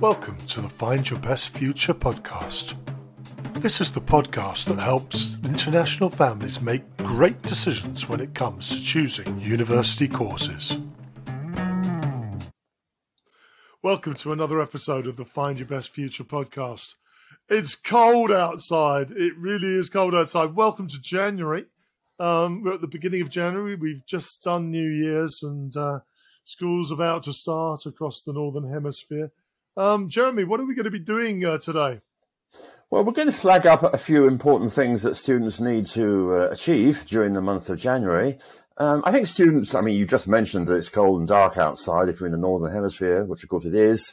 Welcome to the Find Your Best Future podcast. This is the podcast that helps international families make great decisions when it comes to choosing university courses. Welcome to another episode of the Find Your Best Future podcast. It's cold outside. It really is cold outside. Welcome to January. Um, we're at the beginning of January. We've just done New Year's and uh, school's about to start across the Northern Hemisphere. Um, Jeremy, what are we going to be doing uh, today? Well, we're going to flag up a few important things that students need to uh, achieve during the month of January. Um, I think students, I mean, you just mentioned that it's cold and dark outside if you're in the Northern Hemisphere, which of course it is.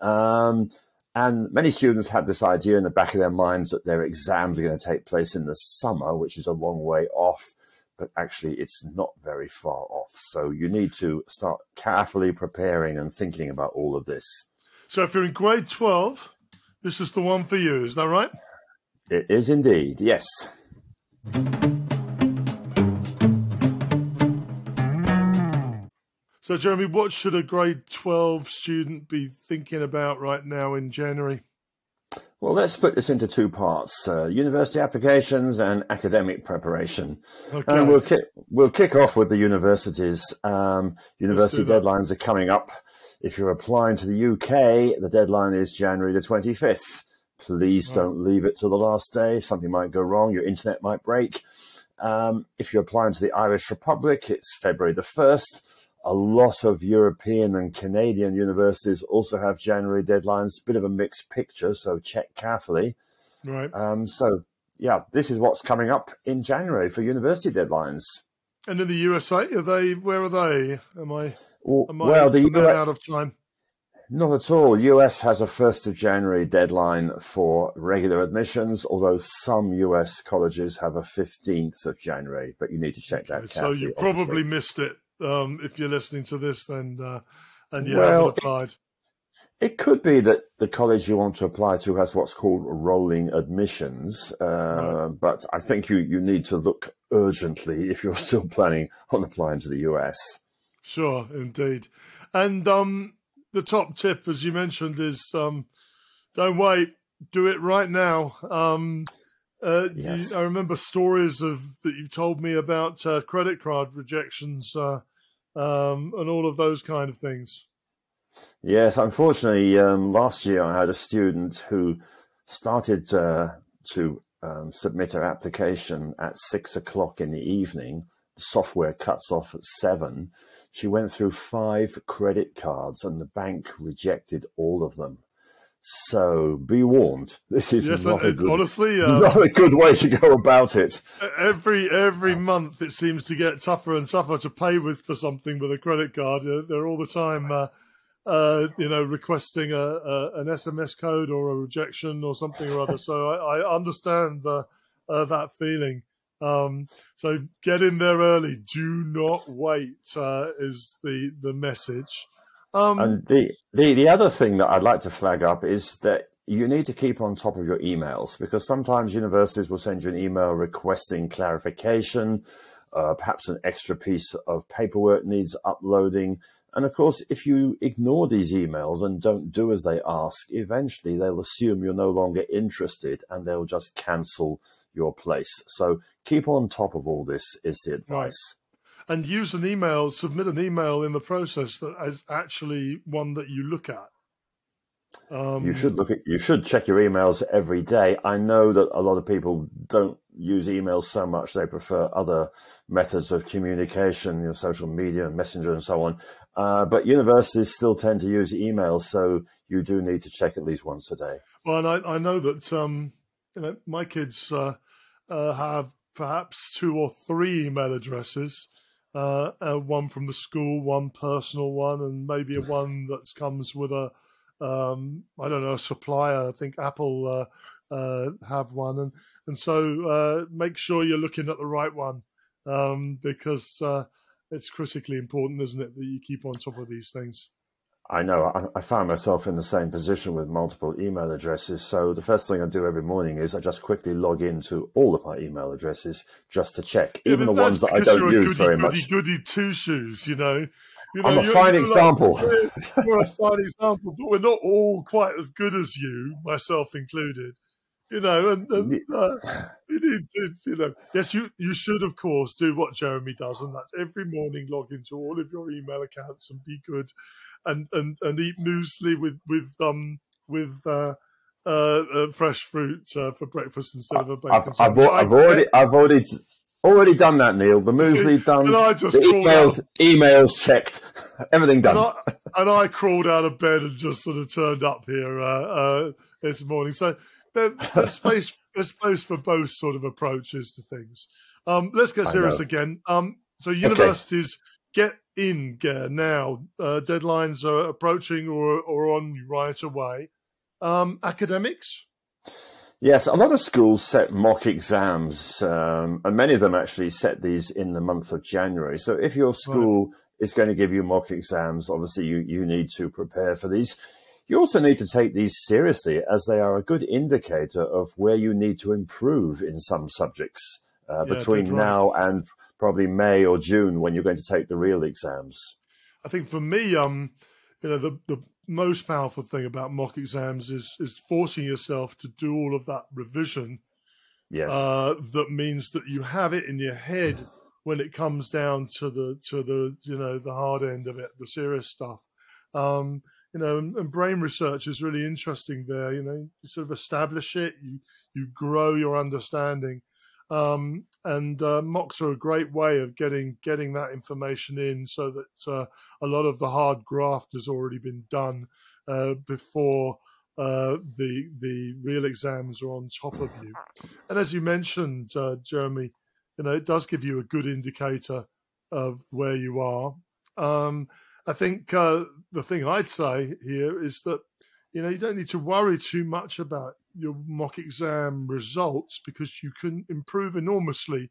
Um, and many students have this idea in the back of their minds that their exams are going to take place in the summer, which is a long way off, but actually it's not very far off. So you need to start carefully preparing and thinking about all of this. So if you're in grade 12, this is the one for you, is that right? It is indeed, yes. So, Jeremy, what should a grade 12 student be thinking about right now in January? Well, let's split this into two parts uh, university applications and academic preparation. Okay. And we'll, kick, we'll kick off with the universities. Um, university deadlines are coming up. If you're applying to the UK, the deadline is January the 25th. Please don't leave it till the last day. Something might go wrong. Your internet might break. Um, if you're applying to the Irish Republic, it's February the 1st. A lot of European and Canadian universities also have January deadlines. Bit of a mixed picture, so check carefully. Right. Um, so, yeah, this is what's coming up in January for university deadlines. And in the USA, are they? Where are they? Am I? Am I well, the US, out of time. Not at all. US has a first of January deadline for regular admissions, although some US colleges have a fifteenth of January. But you need to check that. Out. So you probably obviously. missed it um, if you're listening to this, then uh, and you well, haven't applied. It could be that the college you want to apply to has what's called rolling admissions, uh, but I think you, you need to look urgently if you're still planning on applying to the US. Sure, indeed. And um, the top tip, as you mentioned, is um, don't wait, do it right now. Um, uh, yes. you, I remember stories of that you've told me about uh, credit card rejections uh, um, and all of those kind of things. Yes, unfortunately, um, last year I had a student who started uh, to um, submit her application at six o'clock in the evening. The software cuts off at seven. She went through five credit cards and the bank rejected all of them. So be warned. This is yes, not, a good, honestly, uh, not a good way to go about it. Every every month, it seems to get tougher and tougher to pay with for something with a credit card. They're all the time uh, uh, you know, requesting a, a, an SMS code or a rejection or something or other. so I, I understand the, uh, that feeling. Um, so get in there early. Do not wait. Uh, is the the message. Um, and the, the the other thing that I'd like to flag up is that you need to keep on top of your emails because sometimes universities will send you an email requesting clarification. Uh, perhaps an extra piece of paperwork needs uploading. And of course, if you ignore these emails and don't do as they ask, eventually they'll assume you're no longer interested and they'll just cancel your place. So keep on top of all this is the advice. Right. And use an email, submit an email in the process that is actually one that you look at. Um, you should look at you should check your emails every day. I know that a lot of people don't use emails so much; they prefer other methods of communication, you know, social media and messenger and so on. Uh, but universities still tend to use emails, so you do need to check at least once a day. Well, and I, I know that um, you know my kids uh, uh, have perhaps two or three email addresses. Uh, one from the school, one personal one, and maybe a one that comes with a um, I don't know, a supplier. I think Apple uh, uh, have one, and and so uh, make sure you're looking at the right one um, because uh, it's critically important, isn't it, that you keep on top of these things. I know. I, I, found myself in the same position with multiple email addresses. So the first thing I do every morning is I just quickly log into all of my email addresses just to check, yeah, even the ones that I don't use goody, very goody, much. Goody two shoes, you know. You know, I'm a fine example. Like, we're a fine example, but we're not all quite as good as you, myself included. You know, and, and uh, you need to, you know, yes, you you should of course do what Jeremy does, and that's every morning log into all of your email accounts and be good, and and and eat muesli with with um with uh, uh, uh, fresh fruit uh, for breakfast instead of a bacon. I've, I've, I've already I've already Already done that, Neil. The muesli done. I just emails, out. emails checked. Everything done. And I, and I, crawled out of bed and just sort of turned up here uh, uh, this morning. So there, there's space. there's space for both sort of approaches to things. Um, let's get serious again. Um, so universities okay. get in gear now. Uh, deadlines are approaching or, or on right away. Um, academics Yes, a lot of schools set mock exams, um, and many of them actually set these in the month of January. So if your school right. is going to give you mock exams, obviously you, you need to prepare for these. You also need to take these seriously as they are a good indicator of where you need to improve in some subjects uh, yeah, between now and probably May or June when you're going to take the real exams. I think for me, um, you know, the, the most powerful thing about mock exams is is forcing yourself to do all of that revision. Yes, uh, that means that you have it in your head when it comes down to the to the you know the hard end of it, the serious stuff. Um, you know, and, and, brain research is really interesting there. You know, you sort of establish it, you you grow your understanding, um, and uh, mocks are a great way of getting getting that information in, so that uh, a lot of the hard graft has already been done uh, before uh, the the real exams are on top of you. And as you mentioned, uh, Jeremy, you know it does give you a good indicator of where you are. Um, I think uh, the thing I'd say here is that you know you don't need to worry too much about your mock exam results because you can improve enormously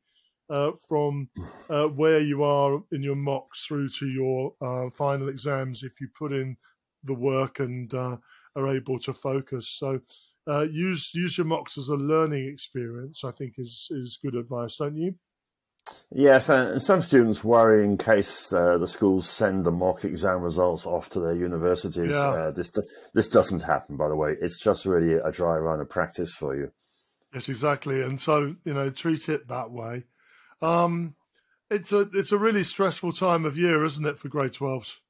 uh, from uh, where you are in your mocks through to your uh, final exams if you put in the work and uh, are able to focus. So uh, use use your mocks as a learning experience. I think is is good advice, don't you? Yes, and some students worry in case uh, the schools send the mock exam results off to their universities. Yeah. Uh, this this doesn't happen, by the way. It's just really a dry run of practice for you. Yes, exactly. And so you know, treat it that way. Um, it's a it's a really stressful time of year, isn't it, for grade twelves?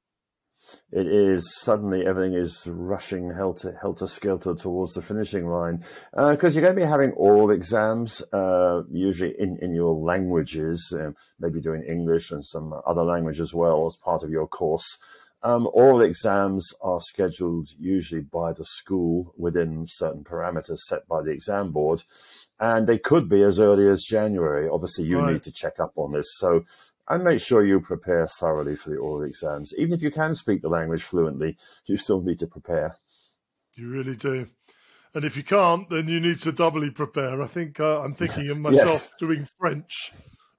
It is suddenly everything is rushing helter, helter skelter towards the finishing line because uh, you're going to be having oral exams, uh, usually in, in your languages, uh, maybe doing English and some other language as well as part of your course. Um, oral exams are scheduled usually by the school within certain parameters set by the exam board, and they could be as early as January. Obviously, you right. need to check up on this. So and make sure you prepare thoroughly for the oral exams. Even if you can speak the language fluently, you still need to prepare. You really do. And if you can't, then you need to doubly prepare. I think uh, I'm thinking of myself yes. doing French.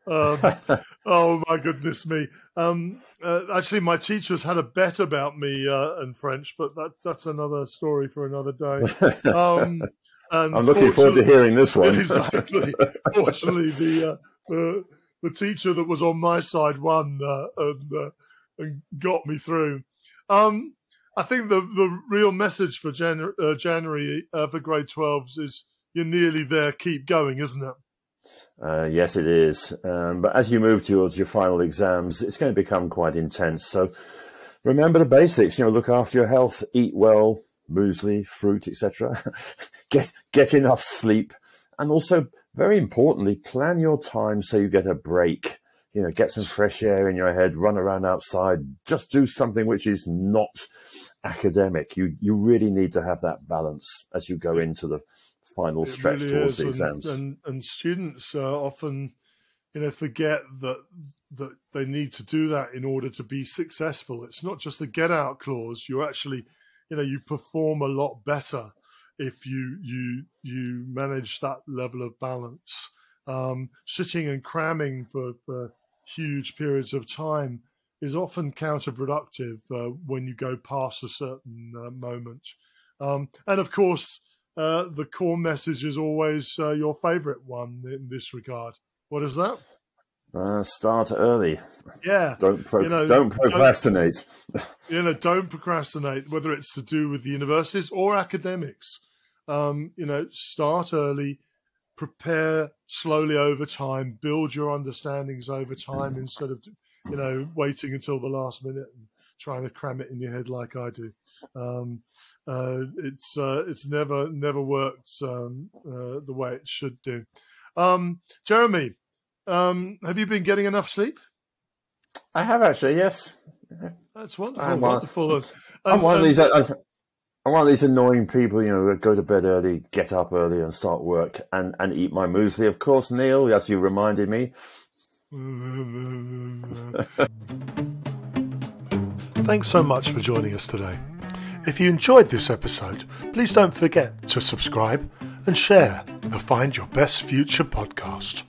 Um, oh my goodness me! Um, uh, actually, my teachers had a bet about me uh, and French, but that, that's another story for another day. Um, I'm looking forward to hearing this one. exactly. Fortunately, the uh, the teacher that was on my side won uh, and, uh, and got me through. Um, I think the the real message for uh, January uh, for grade 12s is you're nearly there. Keep going, isn't it? Uh, yes, it is. Um, but as you move towards your final exams, it's going to become quite intense. So remember the basics. You know, look after your health, eat well, muesli, fruit, etc. get get enough sleep, and also very importantly, plan your time so you get a break. You know, get some fresh air in your head, run around outside, just do something which is not academic. You you really need to have that balance as you go into the final it stretch really towards is. the exams. And, and, and students uh, often, you know, forget that that they need to do that in order to be successful. It's not just the get out clause. You actually, you know, you perform a lot better if you you you manage that level of balance. Um, sitting and cramming for, for, huge periods of time is often counterproductive uh, when you go past a certain uh, moment. Um, and of course, uh, the core message is always uh, your favorite one in this regard. What is that? Uh, start early. Yeah. Don't pro- you know, don't procrastinate. Don't, you know, don't procrastinate. Whether it's to do with the universities or academics, um, you know, start early, prepare slowly over time, build your understandings over time instead of you know waiting until the last minute and trying to cram it in your head like I do. Um, uh, it's uh, it's never never worked um, uh, the way it should do. Um, Jeremy, um, have you been getting enough sleep? I have actually, yes. That's wonderful. I'm wonderful. One, I'm one of these. I, I'm one of these annoying people, you know, go to bed early, get up early, and start work, and and eat my muesli. Of course, Neil, as you reminded me. Thanks so much for joining us today. If you enjoyed this episode, please don't forget to subscribe and share the Find Your Best Future podcast.